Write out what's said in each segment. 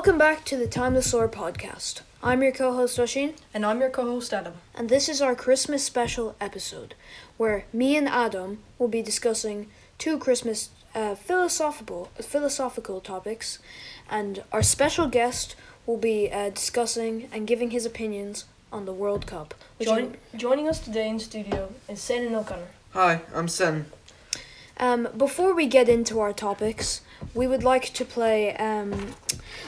Welcome back to the Time to Soar podcast. I'm your co host, Oshin, And I'm your co host, Adam. and this is our Christmas special episode where me and Adam will be discussing two Christmas uh, philosophical, philosophical topics, and our special guest will be uh, discussing and giving his opinions on the World Cup. which Join, joining us today in studio is Senan O'Connor. Hi, I'm Sen. Um, before we get into our topics, we would like to play um,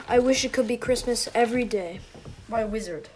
I Wish It Could Be Christmas Every Day. by Wizzard.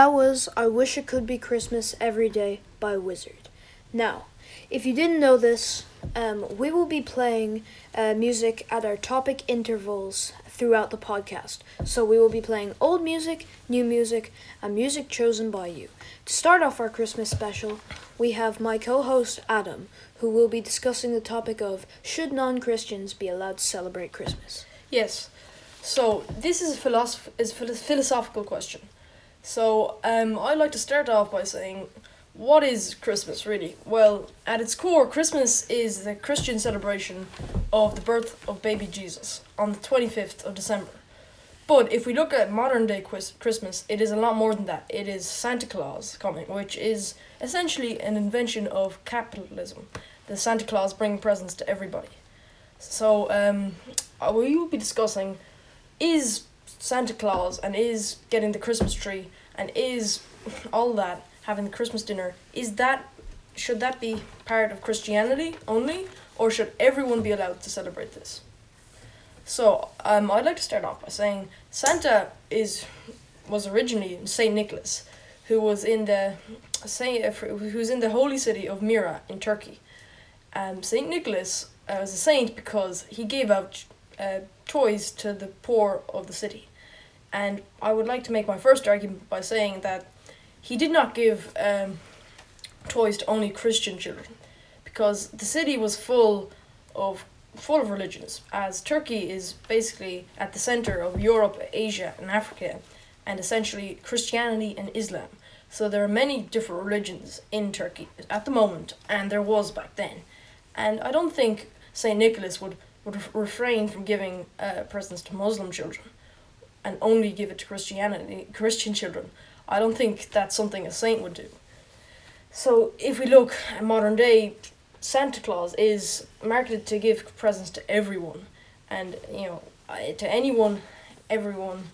That was I Wish It Could Be Christmas Every Day by Wizzard. Now, if you didn't know this, um, we will be playing uh, music at our topic intervals throughout the podcast. So we will be playing old music, new music, and music chosen by you. To start off our Christmas special, we have my co host Adam, who will be discussing the topic of should non Christians be allowed to celebrate Christmas? Yes. So, this is a, philosoph- is a philosophical question. So, um, I'd like to start off by saying, what is Christmas really? Well, at its core, Christmas is the Christian celebration of the birth of baby Jesus on the 25th of December. But if we look at modern day Christmas, it is a lot more than that. It is Santa Claus coming, which is essentially an invention of capitalism. The Santa Claus bringing presents to everybody. So, um, we will be discussing is Santa Claus and is getting the Christmas tree and is all that having the Christmas dinner is that should that be part of Christianity only or should everyone be allowed to celebrate this? So um, I'd like to start off by saying Santa is was originally Saint Nicholas, who was in the Saint who's in the holy city of Myra in Turkey. Um, Saint Nicholas uh, was a saint because he gave out uh, toys to the poor of the city. And I would like to make my first argument by saying that he did not give um, toys to only Christian children, because the city was full of full of religions, as Turkey is basically at the center of Europe, Asia, and Africa, and essentially Christianity and Islam. So there are many different religions in Turkey at the moment, and there was back then. And I don't think Saint Nicholas would would ref- refrain from giving uh, presents to Muslim children, and only give it to Christianity Christian children. I don't think that's something a saint would do. So if we look at modern day, Santa Claus is marketed to give presents to everyone, and you know uh, to anyone, everyone,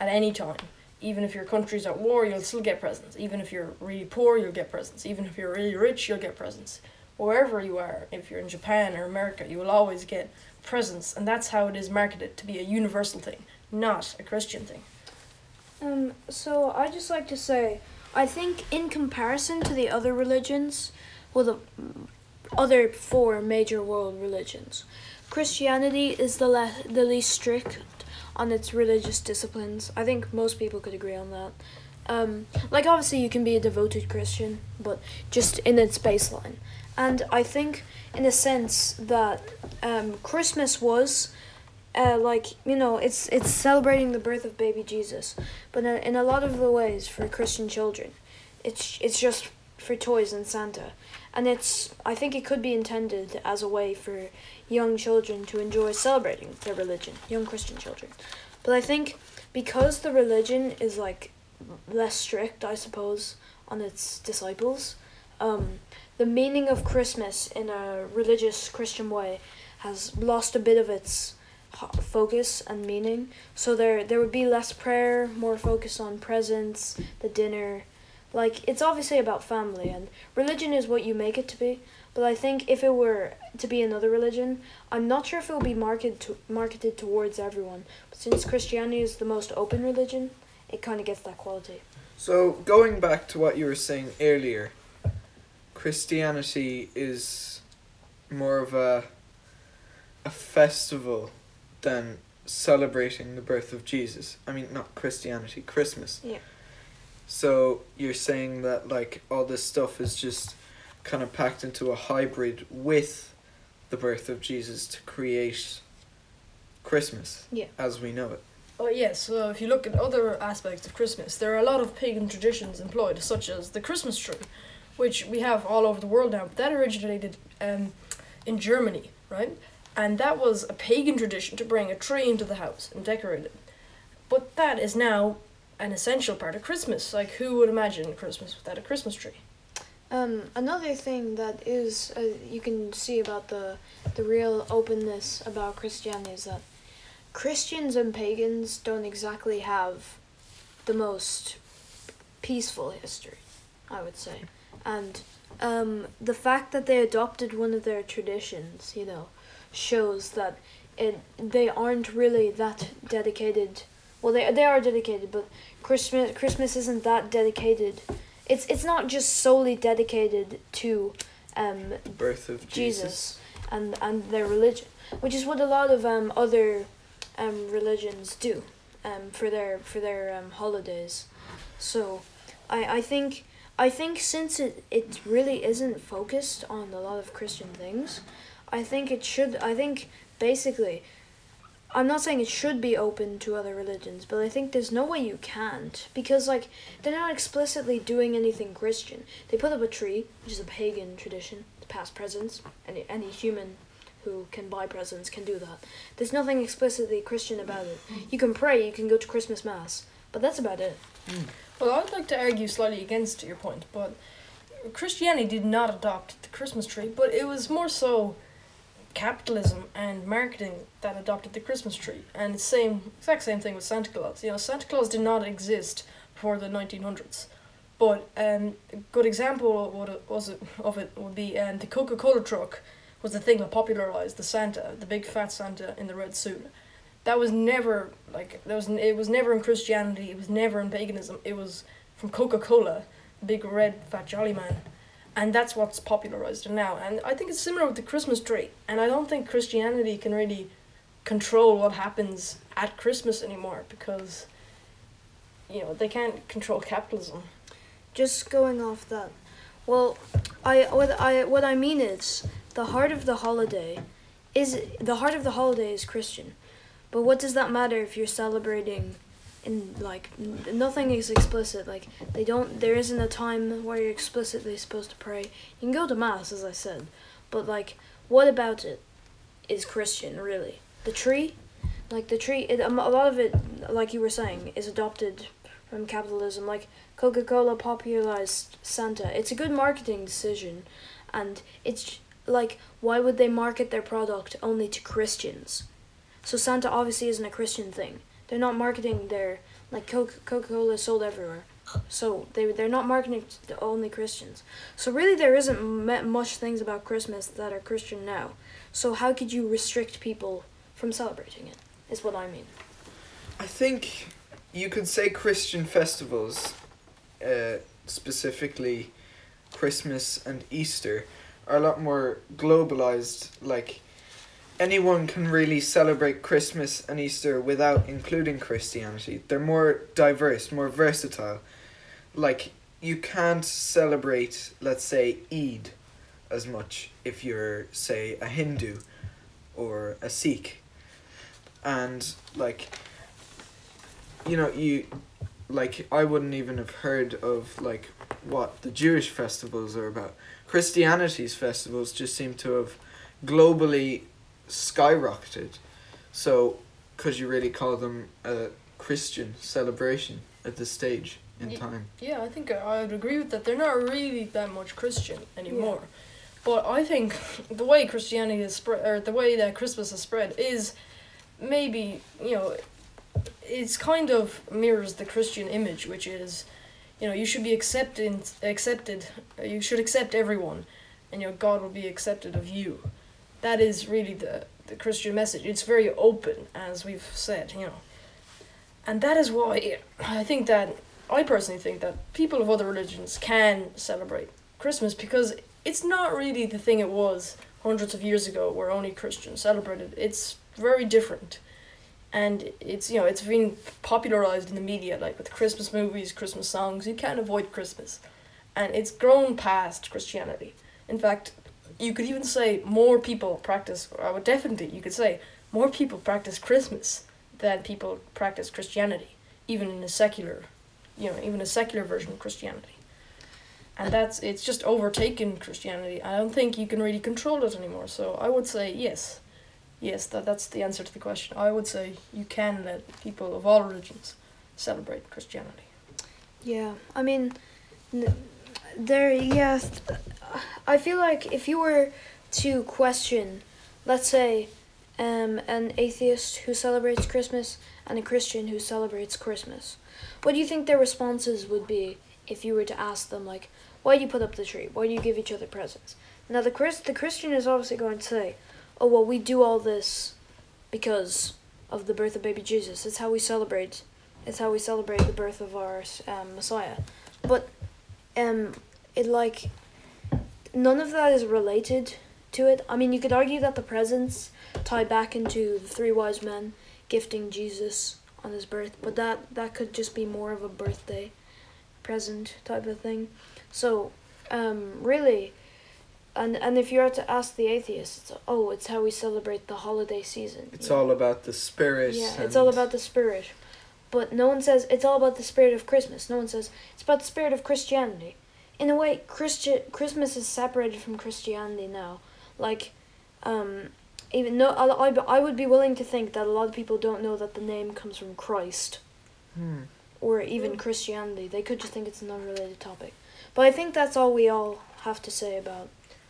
at any time. Even if your country's at war, you'll still get presents. Even if you're really poor, you'll get presents. Even if you're really rich, you'll get presents. Wherever you are, if you're in Japan or America, you will always get presents, and that's how it is marketed to be a universal thing, not a Christian thing. Um, so I just like to say, I think in comparison to the other religions, well, the other four major world religions, Christianity is the le- the least strict on its religious disciplines. I think most people could agree on that. Um, like obviously you can be a devoted Christian, but just in its baseline. And I think, in a sense, that um, Christmas was uh, like you know it's it's celebrating the birth of baby Jesus, but in, in a lot of the ways for Christian children, it's it's just for toys and Santa, and it's I think it could be intended as a way for young children to enjoy celebrating their religion, young Christian children, but I think because the religion is like less strict, I suppose, on its disciples, um, the meaning of Christmas in a religious Christian way has lost a bit of its focus and meaning. So there there would be less prayer, more focus on presents, the dinner. Like it's obviously about family and religion is what you make it to be. But I think if it were to be another religion, I'm not sure if it will be marketed to, marketed towards everyone. But since Christianity is the most open religion, it kind of gets that quality. So going back to what you were saying earlier, Christianity is more of a a festival than celebrating the birth of Jesus. I mean, not Christianity, Christmas. Yeah. So you're saying that like all this stuff is just kind of packed into a hybrid with the birth of Jesus to create Christmas Yeah. as we know it. Oh yes, so if you look at other aspects of Christmas, there are a lot of pagan traditions employed, such as the Christmas tree, which we have all over the world now. But that originated um, in Germany, right? And that was a pagan tradition to bring a tree into the house and decorate it. But that is now an essential part of Christmas. Like, who would imagine Christmas without a Christmas tree? Um, another thing that is uh, you can see about the the real openness about Christianity is that Christians and pagans don't exactly have the most peaceful history, I would say, and um, the fact that they adopted one of their traditions, you know, shows that it they aren't really that dedicated. Well, they they are dedicated, but Christmas Christmas isn't that dedicated. It's it's not just solely dedicated to um, The birth of Jesus. Jesus and and their religion, which is what a lot of um, other um, religions do um, for their for their um, holidays. So, I I think I think since it it really isn't focused on a lot of Christian things, I think it should. I think basically. I'm not saying it should be open to other religions, but I think there's no way you can't because like they're not explicitly doing anything Christian. They put up a tree, which is a pagan tradition to pass presents. Any any human who can buy presents can do that. There's nothing explicitly Christian about it. You can pray, you can go to Christmas mass, but that's about it. Hmm. Well, I'd like to argue slightly against your point, but Christianity did not adopt the Christmas tree, but it was more so capitalism and marketing that adopted the Christmas tree. And same exact same thing with Santa Claus. You know, Santa Claus did not exist before the 1900s. But um, a good example of what it was of it would be um, the Coca Cola truck was the thing that popularized the Santa, the big fat Santa in the red suit. That was never like that was it was never in Christianity. It was never in paganism. It was from Coca Cola, big red fat jolly man, and that's what's popularized it now. And I think it's similar with the Christmas tree. And I don't think Christianity can really control what happens at Christmas anymore because you know they can't control capitalism. Just going off that. Well, I what I what I mean is the heart of the holiday is the heart of the holiday is Christian. But what does that matter if you're celebrating in like nothing is explicit like they don't there isn't a time where you're explicitly supposed to pray. You can go to mass as I said, but like what about it is Christian really? The tree like the tree it, um, a lot of it like you were saying is adopted from capitalism like Coca-Cola popularized Santa. It's a good marketing decision and it's like why would they market their product only to Christians? So Santa obviously isn't a Christian thing. They're not marketing their like Coca Cola is sold everywhere. So they they're not marketing to only Christians. So really, there isn't much things about Christmas that are Christian now. So how could you restrict people from celebrating it? Is what I mean. I think you could say Christian festivals, uh, specifically Christmas and Easter, are a lot more globalized. Like, anyone can really celebrate Christmas and Easter without including Christianity. They're more diverse, more versatile. Like, you can't celebrate, let's say, Eid as much if you're, say, a Hindu or a Sikh. And, like, you know, you like I wouldn't even have heard of like what the Jewish festivals are about. Christianity's festivals just seem to have globally skyrocketed. So, could you really call them a Christian celebration at this stage in Ye- time? Yeah, I think I would agree with that. They're not really that much Christian anymore. But I think the way Christianity is spread, or the way that Christmas is spread, is maybe you know, it's kind of mirrors the Christian image, which is, you know, you should be accepted, accepted. You should accept everyone, and you know, God will be accepted of you. That is really the the Christian message. It's very open, as we've said, you know. And that is why I think that I personally think that people of other religions can celebrate Christmas because it's not really the thing it was hundreds of years ago where only Christians celebrated. It's very different. And it's you know, it's been popularized in the media like with Christmas movies, Christmas songs. You can't avoid Christmas. And it's grown past Christianity. In fact, you could even say more people practice I would definitely you could say more people practice Christmas than people practice Christianity, even in a secular you know, even a secular version of Christianity. And that's it's just overtaken Christianity. I don't think you can really control it anymore. So I would say yes. Yes, that that's the answer to the question. I would say you can let people of all religions celebrate Christianity. Yeah, I mean, n- there. Yes, I feel like if you were to question, let's say, um, an atheist who celebrates Christmas and a Christian who celebrates Christmas, what do you think their responses would be if you were to ask them, like, why do you put up the tree? Why do you give each other presents? Now, the Chris, the Christian is obviously going to say, oh well, we do all this because of the birth of baby Jesus. It's how we celebrate it's how we celebrate the birth of our um, Messiah. But um, it like none of that is related to it. I mean, you could argue that the presents tie back into the three wise men gifting Jesus on his birth, but that that could just be more of a birthday present type of thing. So, um, really, and and if you were to ask the atheists, it's, oh, it's how we celebrate the holiday season. It's know? all about the spirit. Yeah, it's all about the spirit. But no one says it's all about the spirit of Christmas. No one says it's about the spirit of Christianity. In a way, Christian Christmas is separated from Christianity now. Like, um, even no, I, I, I would be willing to think that a lot of people don't know that the name comes from Christ Hmm. or even Christianity. They could just think it's an unrelated topic. But I think that's all we all have to say about.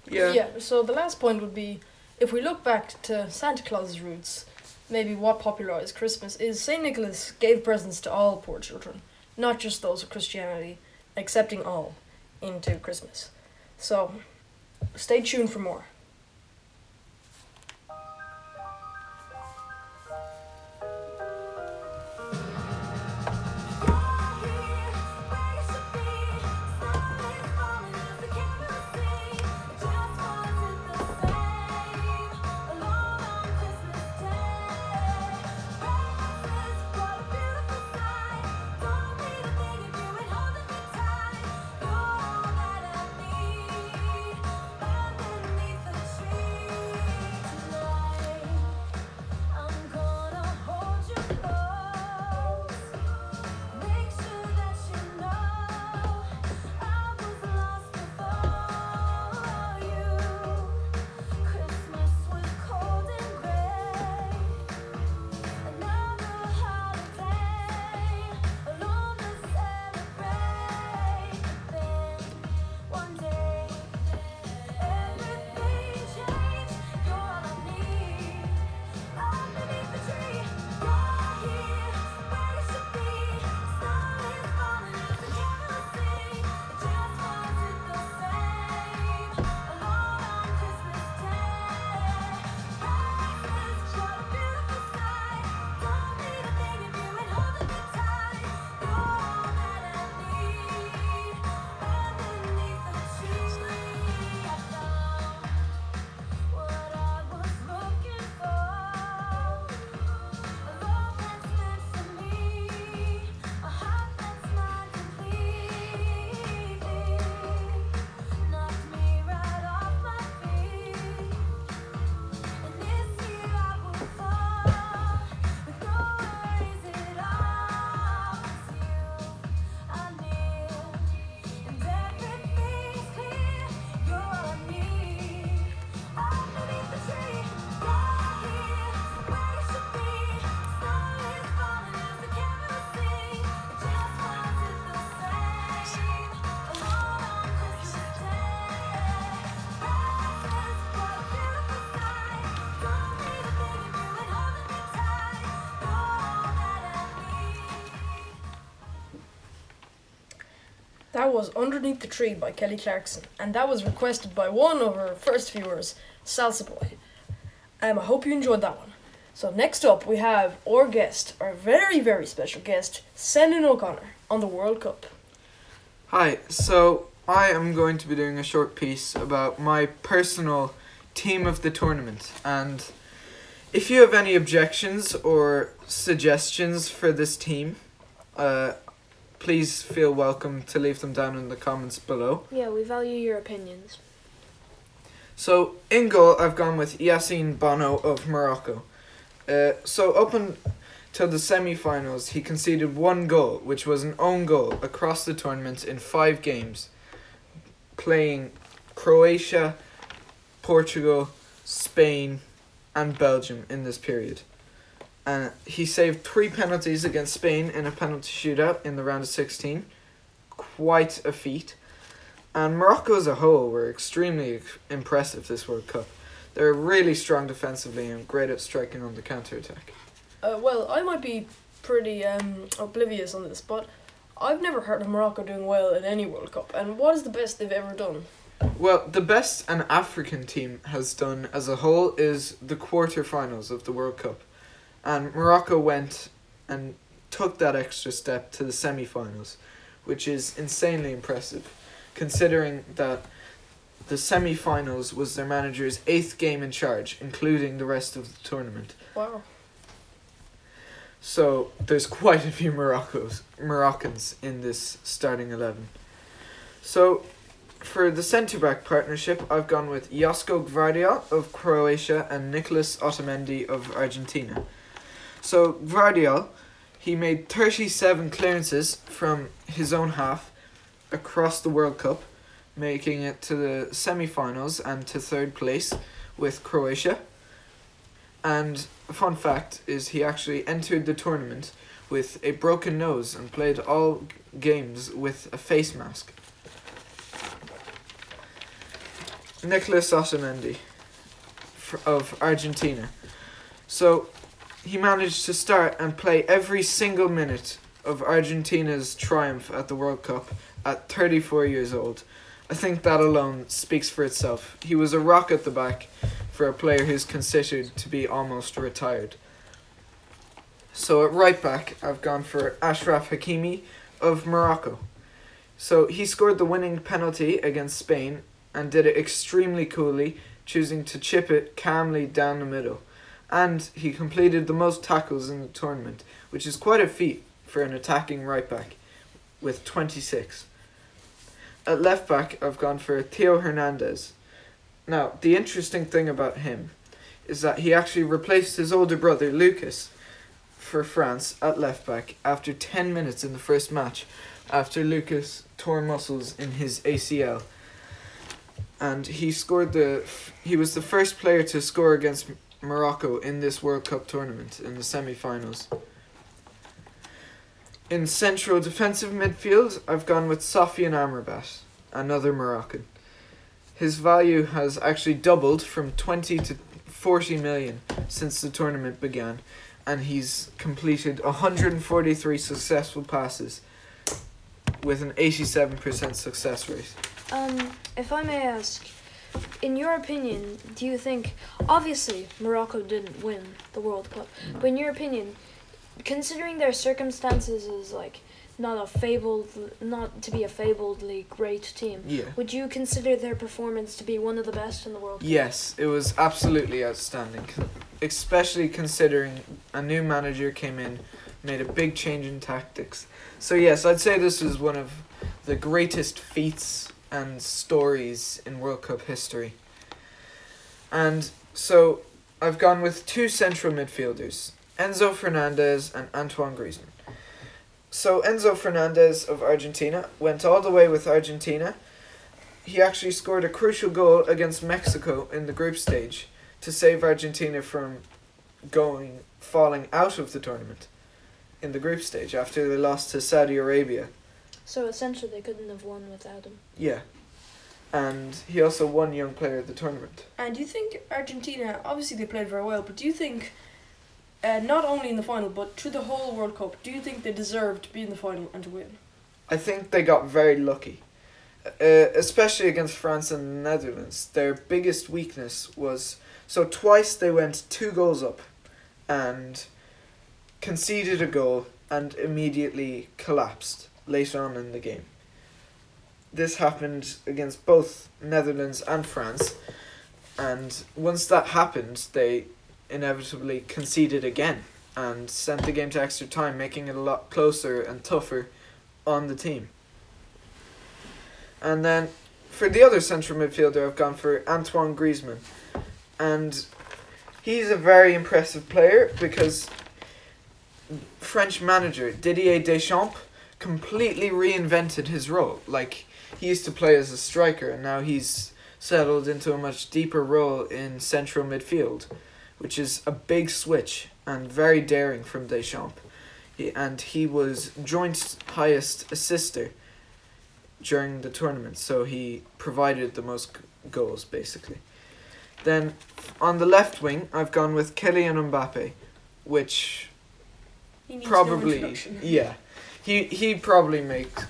Yeah. Yeah, so the last point would be if we look back to Santa Claus's roots, maybe what popularized Christmas is St. Nicholas gave presents to all poor children, not just those of Christianity, accepting all into Christmas. So stay tuned for more. Was Underneath the Tree by Kelly Clarkson, and that was requested by one of our first viewers, Salsa Boy. Um, I hope you enjoyed that one. So next up we have our guest, our very, very special guest, Senan O'Connor, on the World Cup. Hi, so I am going to be doing a short piece about my personal team of the tournament. And if you have any objections or suggestions for this team, uh, please feel welcome to leave them down in the comments below. Yeah, we value your opinions. So in goal, I've gone with Yassine Bono of Morocco. Uh, so up until the semi-finals, he conceded one goal, which was an own goal across the tournament in five games, playing Croatia, Portugal, Spain, and Belgium in this period. And he saved three penalties against Spain in a penalty shootout in the round of 16. Quite a feat. And Morocco as a whole were extremely impressive this World Cup. They're really strong defensively and great at striking on the counter attack. Uh, well, I might be pretty um, oblivious on this, but I've never heard of Morocco doing well in any World Cup. And what is the best they've ever done? Well, the best an African team has done as a whole is the quarterfinals of the World Cup. And Morocco went and took that extra step to the semi-finals, which is insanely impressive considering that the semi-finals was their manager's eighth game in charge, including the rest of the tournament. Wow. So there's quite a few Moroccos Moroccans in this starting eleven. So for the centre back partnership, I've gone with Josko Gvardiol of Croatia and Nicolas Otamendi of Argentina. So Gvardiol, he made thirty seven clearances from his own half across the World Cup, making it to the semi finals and to third place with Croatia. And a fun fact is he actually entered the tournament with a broken nose and played all games with a face mask. Nicolas Otamendi of Argentina. So he managed to start and play every single minute of Argentina's triumph at the World Cup at 34 years old. I think that alone speaks for itself. He was a rock at the back for a player who's considered to be almost retired. So at right back, I've gone for Achraf Hakimi of Morocco. So he scored the winning penalty against Spain and did it extremely coolly, choosing to chip it calmly down the middle. And he completed the most tackles in the tournament, which is quite a feat for an attacking right back, with 26. At left back, I've gone for Theo Hernandez. Now, the interesting thing about him is that he actually replaced his older brother Lucas for France at left back after 10 minutes in the first match after Lucas tore muscles in his ACL. And he scored the he was the first player to score against Morocco in this World Cup tournament in the semi-finals. In central defensive midfield, I've gone with Sofyan Amrabat, another Moroccan. His value has actually doubled from 20 to 40 million since the tournament began, and he's completed 143 successful passes with an 87% success rate. Um, if I may ask, in your opinion, do you think obviously Morocco didn't win the World Cup, but in your opinion, considering their circumstances is like not a fabled not to be a fabledly great team, Yeah. would you consider their performance to be one of the best in the world? Cup? Yes, it was absolutely outstanding, especially considering a new manager came in, made a big change in tactics. So yes, I'd say this is one of the greatest feats and stories in World Cup history. And so I've gone with two central midfielders, Enzo Fernandez and Antoine Griezmann. So Enzo Fernandez of Argentina went all the way with Argentina he actually scored a crucial goal against Mexico in the group stage to save Argentina from going falling out of the tournament in the group stage after they lost to Saudi Arabia. So essentially, they couldn't have won without him. Yeah. And he also won young player of the tournament. And do you think Argentina, obviously they played very well, but do you think, uh, not only in the final, but through the whole World Cup, do you think they deserved to be in the final and to win? I think they got very lucky. Uh, especially against France and the Netherlands. Their biggest weakness was so twice they went two goals up and conceded a goal and immediately collapsed later on in the game. This happened against both Netherlands and France, and once that happened, they inevitably conceded again and sent the game to extra time, making it a lot closer and tougher on the team. And then for the other central midfielder, I've gone for Antoine Griezmann. And he's a very impressive player because French manager Didier Deschamps completely reinvented his role. Like he used to play as a striker and now he's settled into a much deeper role in central midfield, which is a big switch and very daring from Deschamps. He, and he was joint highest assister during the tournament, so he provided the most goals basically. Then on the left wing, I've gone with Kylian Mbappe, which He needs no probably introduction. yeah, he he probably makes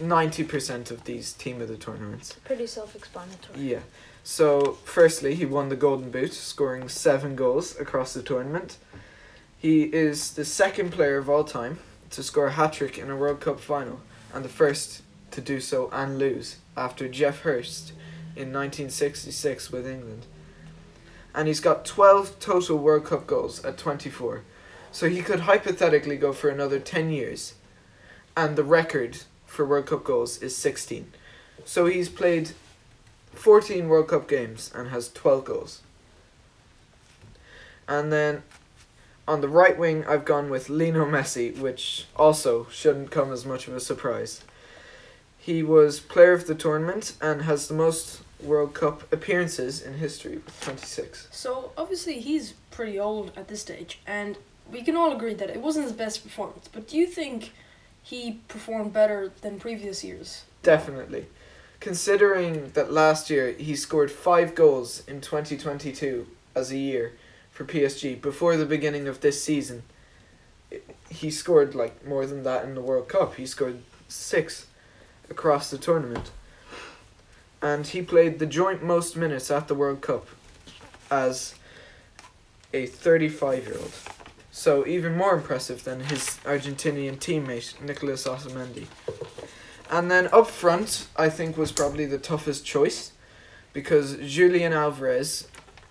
ninety percent of these team of the tournaments. Pretty self-explanatory. Yeah. So, firstly, he won the Golden Boot, scoring seven goals across the tournament. He is the second player of all time to score a hat trick in a World Cup final, and the first to do so and lose, after Geoff Hurst in 1966 with England. And he's got 12 total World Cup goals at 24. So he could hypothetically go for another 10 years. And the record for World Cup goals is 16. So he's played 14 World Cup games and has 12 goals. And then on the right wing, I've gone with Lino Messi, which also shouldn't come as much of a surprise. He was player of the tournament and has the most World Cup appearances in history with 26. So obviously he's pretty old at this stage, and we can all agree that it wasn't his best performance. But do you think he performed better than previous years? Definitely. Considering that last year he scored five goals in 2022 as a year for PSG before the beginning of this season, he scored like more than that in the World Cup. He scored six across the tournament. And he played the joint most minutes at the World Cup as a 35 year old. So, even more impressive than his Argentinian teammate, Nicolas Otamendi. And then up front, I think was probably the toughest choice because Julian Alvarez,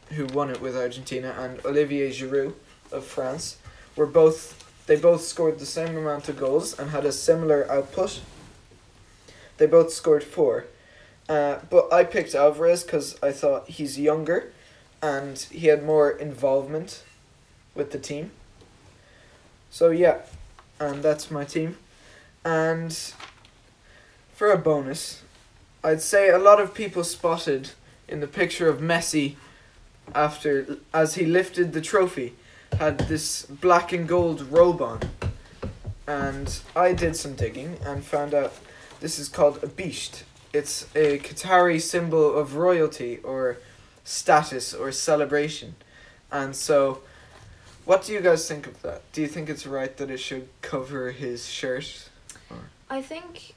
who won it with Argentina, and Olivier Giroud of France were both they both scored the same amount of goals and had a similar output. They both scored four. Uh, but I picked Alvarez because I thought he's younger and he had more involvement with the team. So, yeah, and that's my team. And for a bonus, I'd say a lot of people spotted in the picture of Messi after as he lifted the trophy had this black and gold robe on. And I did some digging and found out this is called a bisht. It's a Qatari symbol of royalty or status or celebration. And so what do you guys think of that? Do you think it's right that it should cover his shirt? I think,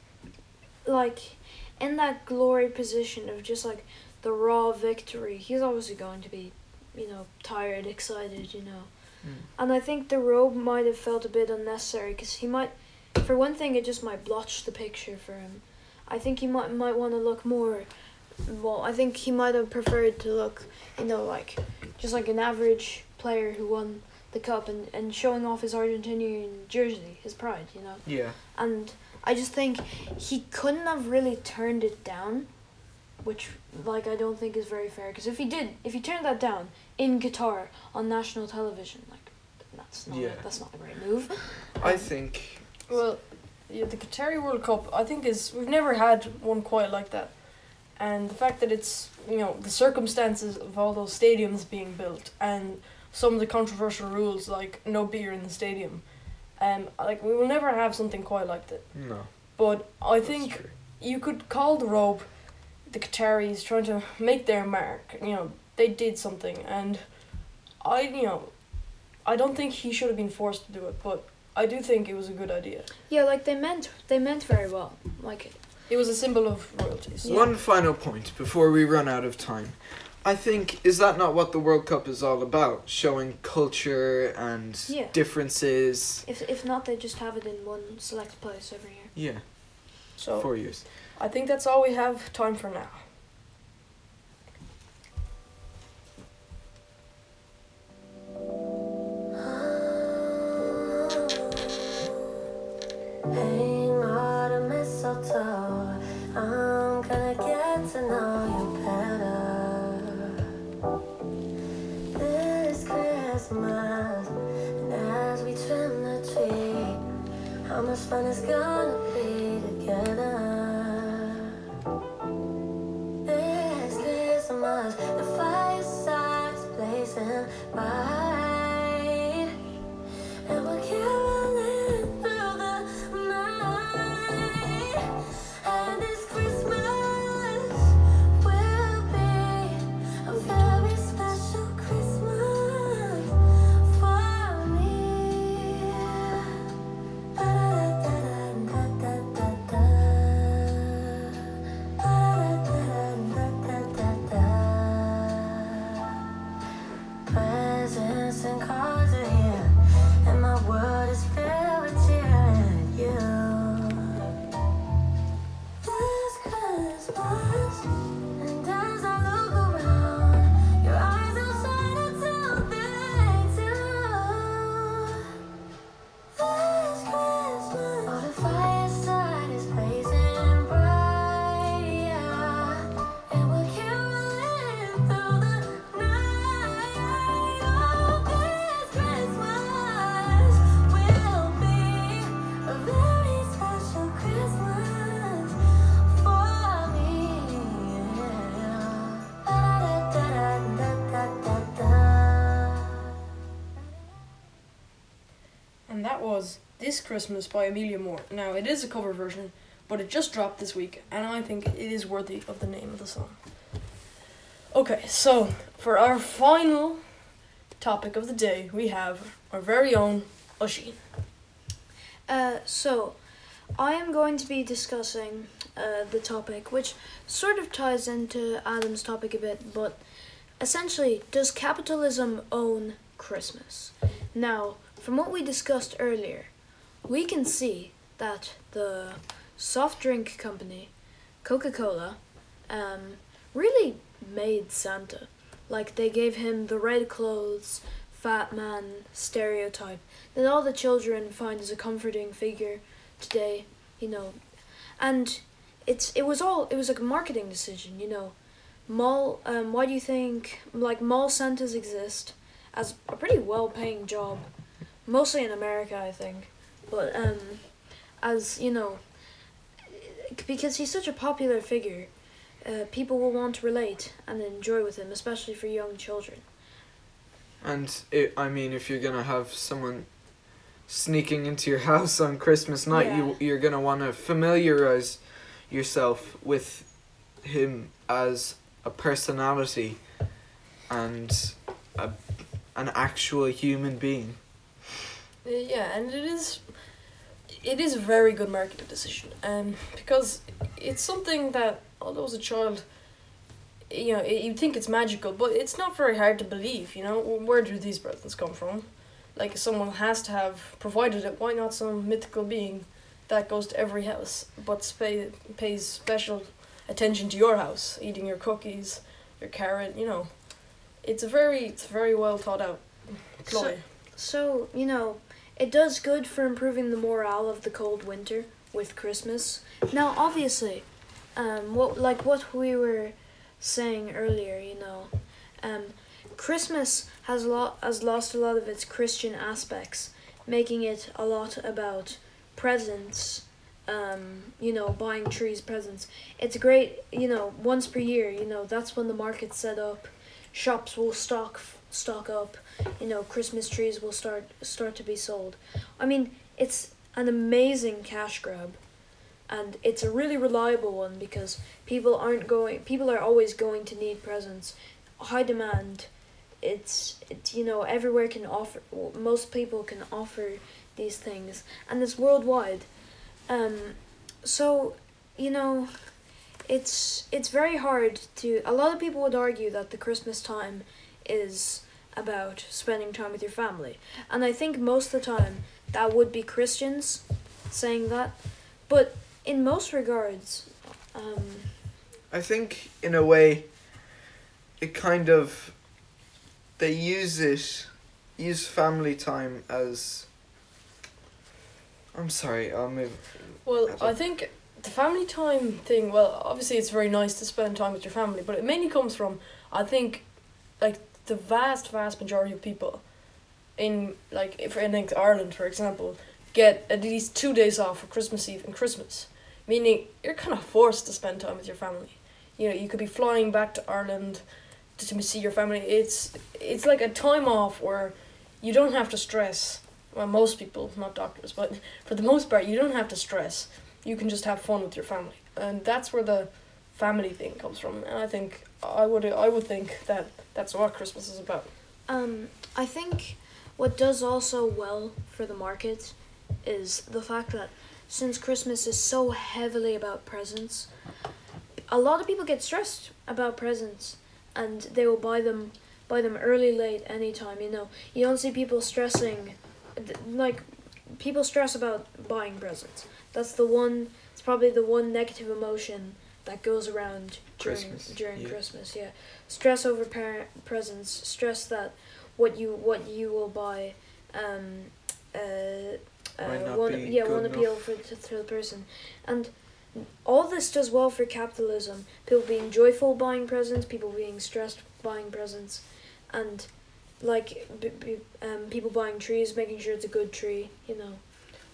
like, in that glory position of just like the raw victory, he's obviously going to be, you know, tired, excited, you know. Mm. And I think the robe might have felt a bit unnecessary because he might, for one thing, it just might blotch the picture for him. I think he might might want to look more. Well, I think he might have preferred to look, you know, like just like an average player who won the cup and, and showing off his Argentinian jersey, his pride, you know. Yeah. And I just think he couldn't have really turned it down, which like I don't think is very fair. Because if he did, if he turned that down in Qatar on national television, like that's not Yeah. a, that's not a great move. I um, think Well, yeah, the Qatari World Cup, I think is we've never had one quite like that, and the fact that it's you know the circumstances of all those stadiums being built and some of the controversial rules like no beer in the stadium, um, like we will never have something quite like that. no. But I that's think true. you could call the robe the Qataris trying to make their mark. You know, they did something, and I, you know, I don't think he should have been forced to do it. But I do think it was a good idea. Yeah, like they meant they meant very well. Like It was a symbol of royalty. so- One final point before we run out of time. I think is that not what the World Cup is all about? Showing culture and Yeah. differences. if if not, they just have it in one select place every year. Yeah, So four years. I think that's all we have time for now. Hang all the mistletoe. I'm gonna get to know you Christmas, and as we trim the tree, how much fun it's gonna be together. This Christmas, the fireside is blazing bright. This Christmas by Amelia Moore. Now, it is a cover version, but it just dropped this week, and I think it is worthy of the name of the song. Okay, so for our final topic of the day, we have our very own Oshin. Uh, so, I am going to be discussing uh, the topic, which sort of ties into Adam's topic a bit, but essentially, does capitalism own Christmas? Now, from what we discussed earlier, we can see that the soft drink company, Coca Cola, um, really made Santa. Like, they gave him the red clothes, fat man stereotype that all the children find as a comforting figure today, you know. And it's it was all it was like a marketing decision, you know. Mall um why do you think like mall Santas exist as a pretty well paying job, mostly in America I think. But um as you know because he's such a popular figure, uh, people will want to relate and enjoy with him, especially for young children. And it, I mean, if you're gonna have someone sneaking into your house on Christmas night, you Yeah. you're gonna want to familiarize yourself with him as a personality and a, an actual human being. Uh, yeah, and it is it is a very good marketing decision, um, because it's something that although as a child, you know, you think it's magical, but it's not very hard to believe. You know, where do these presents come from? Like someone has to have provided it. Why not some mythical being that goes to every house, but pay, pays special attention to your house, eating your cookies, your carrot. You know, it's a very it's a very well thought out ploy. So, you know, it does good for improving the morale of the cold winter with Christmas. Now, obviously, um, what like what we were saying earlier, you know, um, Christmas has lot has lost a lot of its Christian aspects, making it a lot about presents. Um, you know, buying trees, presents. It's great, you know, once per year. You know, that's when the market's set up. Shops will stock stock up you know christmas trees will start start to be sold i mean it's an amazing cash grab and it's a really reliable one because people aren't going people are always going to need presents high demand it's it's you know everywhere can offer most people can offer these things, and it's worldwide. Um, so, you know, it's it's very hard to. A lot of people would argue that the Christmas time is about spending time with your family, and I think most of the time that would be Christians saying that, but in most regards, um, I think in a way, it kind of they use it, use family time as. I'm sorry, I'll move. Well, That's I think the family time thing. Well, obviously it's very nice to spend time with your family, but it mainly comes from I think, like the vast, vast majority of people, in like if in like, Ireland, for example, get at least two days off for Christmas Eve and Christmas, meaning you're kind of forced to spend time with your family. You know, you could be flying back to Ireland to, to see your family. It's it's like a time off where you don't have to stress. Well, most people, not doctors, but for the most part, you don't have to stress. You can just have fun with your family, and that's where the family thing comes from. And I think I would I would think that that's what Christmas is about. Um, I think what does also well for the market is the fact that since Christmas is so heavily about presents, a lot of people get stressed about presents and they will buy them buy them early, late, anytime, you know. You don't see people stressing like people stress about buying presents. That's the one it's probably the one negative emotion that goes around during Christmas, during yeah. Christmas, yeah. Stress over parent presents, stress that what you what you will buy um uh Might uh, not won't be yeah good won't appeal enough. for to, to the person and all this does well for capitalism people being joyful buying presents people being stressed buying presents and like b- b- um, people buying trees making sure it's a good tree you know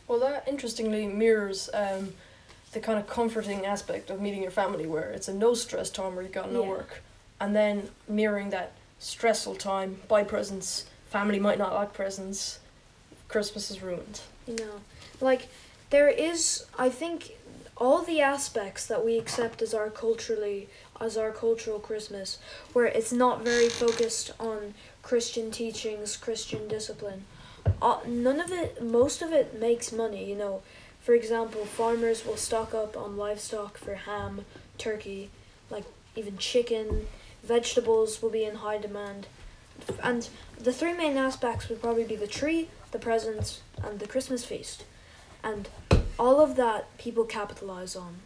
Well, that interestingly mirrors um, the kind of comforting aspect of meeting your family, where it's a no stress time where you got no Yeah. work, and then mirroring that stressful time, buy presents, family might not like presents, Christmas is ruined. you know like there is i think all the aspects that we accept as our culturally as our cultural christmas where it's not very focused on christian teachings christian discipline. Uh, none of it most of it makes money you know for example farmers will stock up on livestock for ham turkey like even chicken. Vegetables will be in high demand. And the three main aspects would probably be the tree the presents and the christmas feast. And all of that people capitalize on.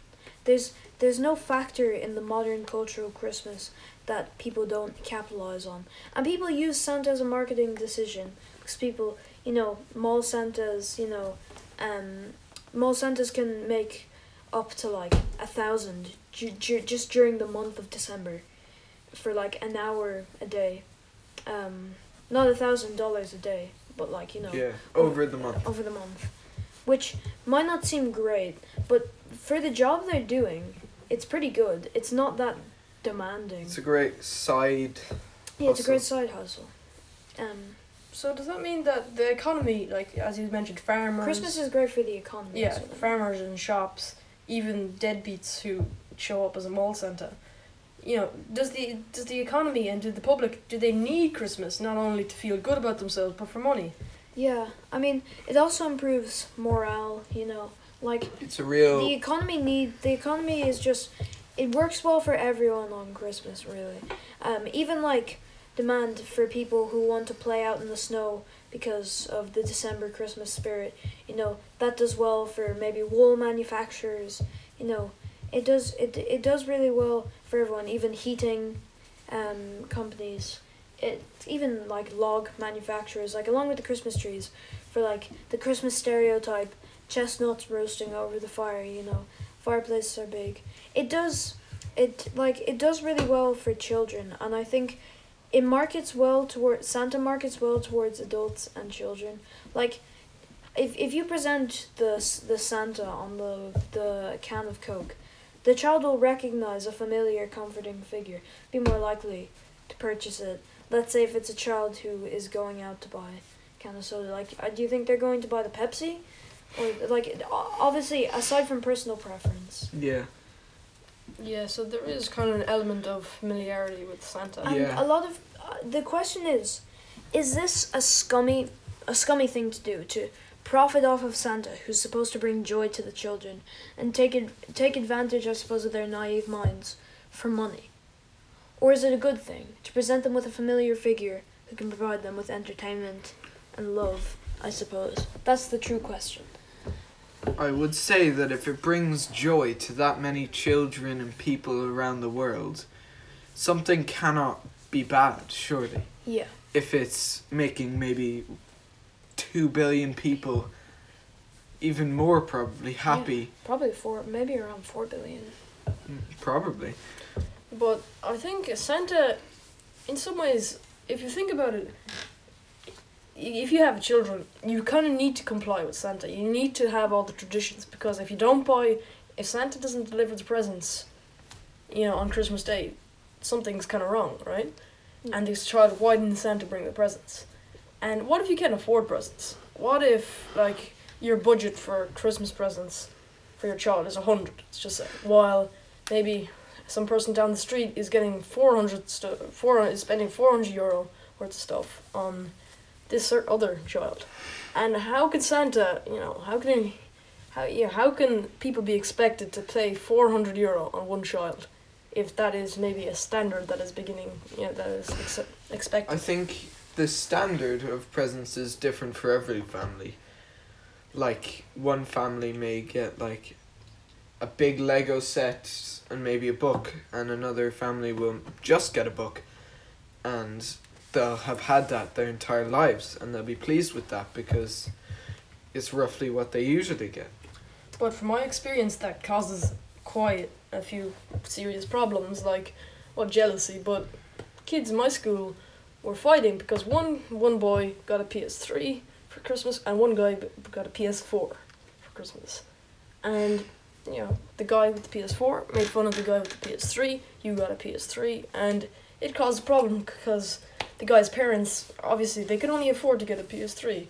There's there's no factor in the modern cultural christmas that people don't capitalize on. And people use santa as a marketing decision. Because people you know mall santas you know um mall santas can make up to like a thousand ju- ju- just during the month of december for like an hour a day um not a thousand dollars a day but like you know Yeah, over the month. over the month, which might not seem great, but for the job they're doing, it's pretty good. It's not that demanding. It's a great side. yeah, it's a great side hustle. Um, So does that mean that the economy, like as you mentioned, farmers, Christmas is great for the economy. yeah, as farmers and shops, even deadbeats who show up as a mall Santa. You know, does the does the economy and do the public do they need Christmas not only to feel good about themselves but for money? Yeah, I mean, it also improves morale. You know, like It's a real. the economy need the economy is just it works well for everyone on Christmas really. Um, even like demand for people who want to play out in the snow because of the December Christmas spirit. You know that does well for maybe wool manufacturers. You know, it does it it does really well for everyone. Even heating, um, companies. It even like log manufacturers like along with the Christmas trees, for like the Christmas stereotype chestnuts roasting over the fire, you know. Fireplaces are big. It does it like it does really well for children and I think it markets well toward Santa markets well towards adults and children. Like if if you present the the Santa on the the can of Coke, the child will recognize a familiar comforting figure, be more likely to purchase it. Let's say if it's a child who is going out to buy can of soda, like uh, do you think they're going to buy the Pepsi? Or like obviously aside from personal preference. yeah. Yeah, so there is kind of an element of familiarity with Santa. And Yeah. a lot of uh, the question is, is this a scummy, a scummy thing to do to profit off of Santa, who's supposed to bring joy to the children, and take ad- take advantage, I suppose, of their naive minds for money? Or is it a good thing to present them with a familiar figure who can provide them with entertainment and love? I suppose that's the true question. I would say that if it brings joy to that many children and people around the world, something cannot be bad, surely. Yeah. If it's making maybe two billion people, even more probably, happy, Probably four, maybe around four billion. Mm, probably. But I think Santa, in some ways, if you think about it, if you have children, you kind of need to comply with Santa. You need to have all the traditions because if you don't buy, if Santa doesn't deliver the presents, you know, on Christmas Day, something's kind of wrong, right? Yeah. And this child, why didn't Santa bring the presents? And what if you can't afford presents? What if, like, your budget for Christmas presents for your child is a hundred, let's just while maybe some person down the street is getting 400 stu- four, is spending 400 euro worth of stuff on this cer- other child? And how can santa you know how can he how yeah how can people be expected to pay 400 euro on one child if that is maybe a standard that is beginning you know that is ex- expected? I think the standard of presents is different for every family. Like one family may get like a big Lego set and maybe a book, and another family will just get a book, and they'll have had that their entire lives, and they'll be pleased with that because it's roughly what they usually get. But from my experience, that causes quite a few serious problems, like well jealousy. But kids in my school were fighting because one one boy got a PS3 for Christmas and one guy got a PS4 for Christmas, and you know the guy with the PS4 made fun of the guy with the PS3. You got a PS3, and it caused a problem because the guy's parents obviously they could only afford to get a PS3,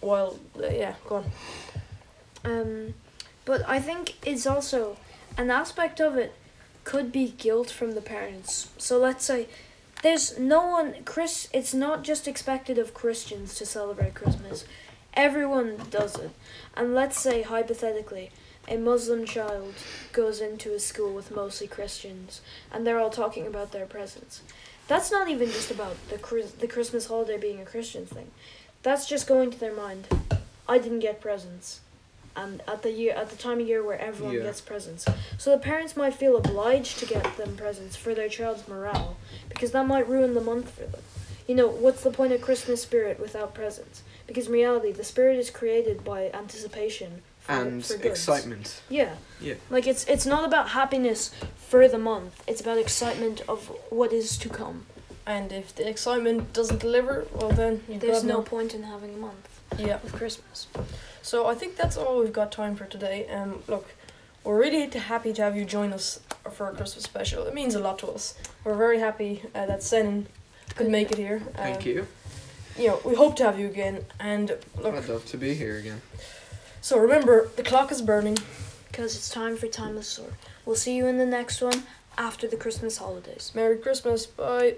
while uh, yeah, go on. Um, but I think it's also an aspect of it could be guilt from the parents. So let's say there's no one Chris it's not just expected of Christians to celebrate Christmas. Everyone does it. And let's say hypothetically a Muslim child goes into a school with mostly Christians and they're all talking about their presents. That's not even just about the the Christmas holiday being a Christian thing. That's just going to their mind. I didn't get presents and at the year at the time of year where everyone Yeah. gets presents. So the parents might feel obliged to get them presents for their child's morale because that might ruin the month for them. You know, what's the point of Christmas spirit without presents? Because in reality, the spirit is created by anticipation for, And for excitement. Yeah. Yeah. Like it's it's not about happiness for the month. It's about excitement of what is to come. And if the excitement doesn't deliver, well then you've no no. point in having a month Yeah. of Christmas. So I think that's all we've got time for today. Um, look, we're really happy to have you join us for a Christmas special. It means a lot to us. We're very happy uh, that Senan could make it here. Um, Thank you. You know, we hope to have you again. And look, I'd love to be here again. So remember, the clock is burning. Because it's time for Timeless Sword. We'll see you in the next one after the Christmas holidays. Merry Christmas. Bye.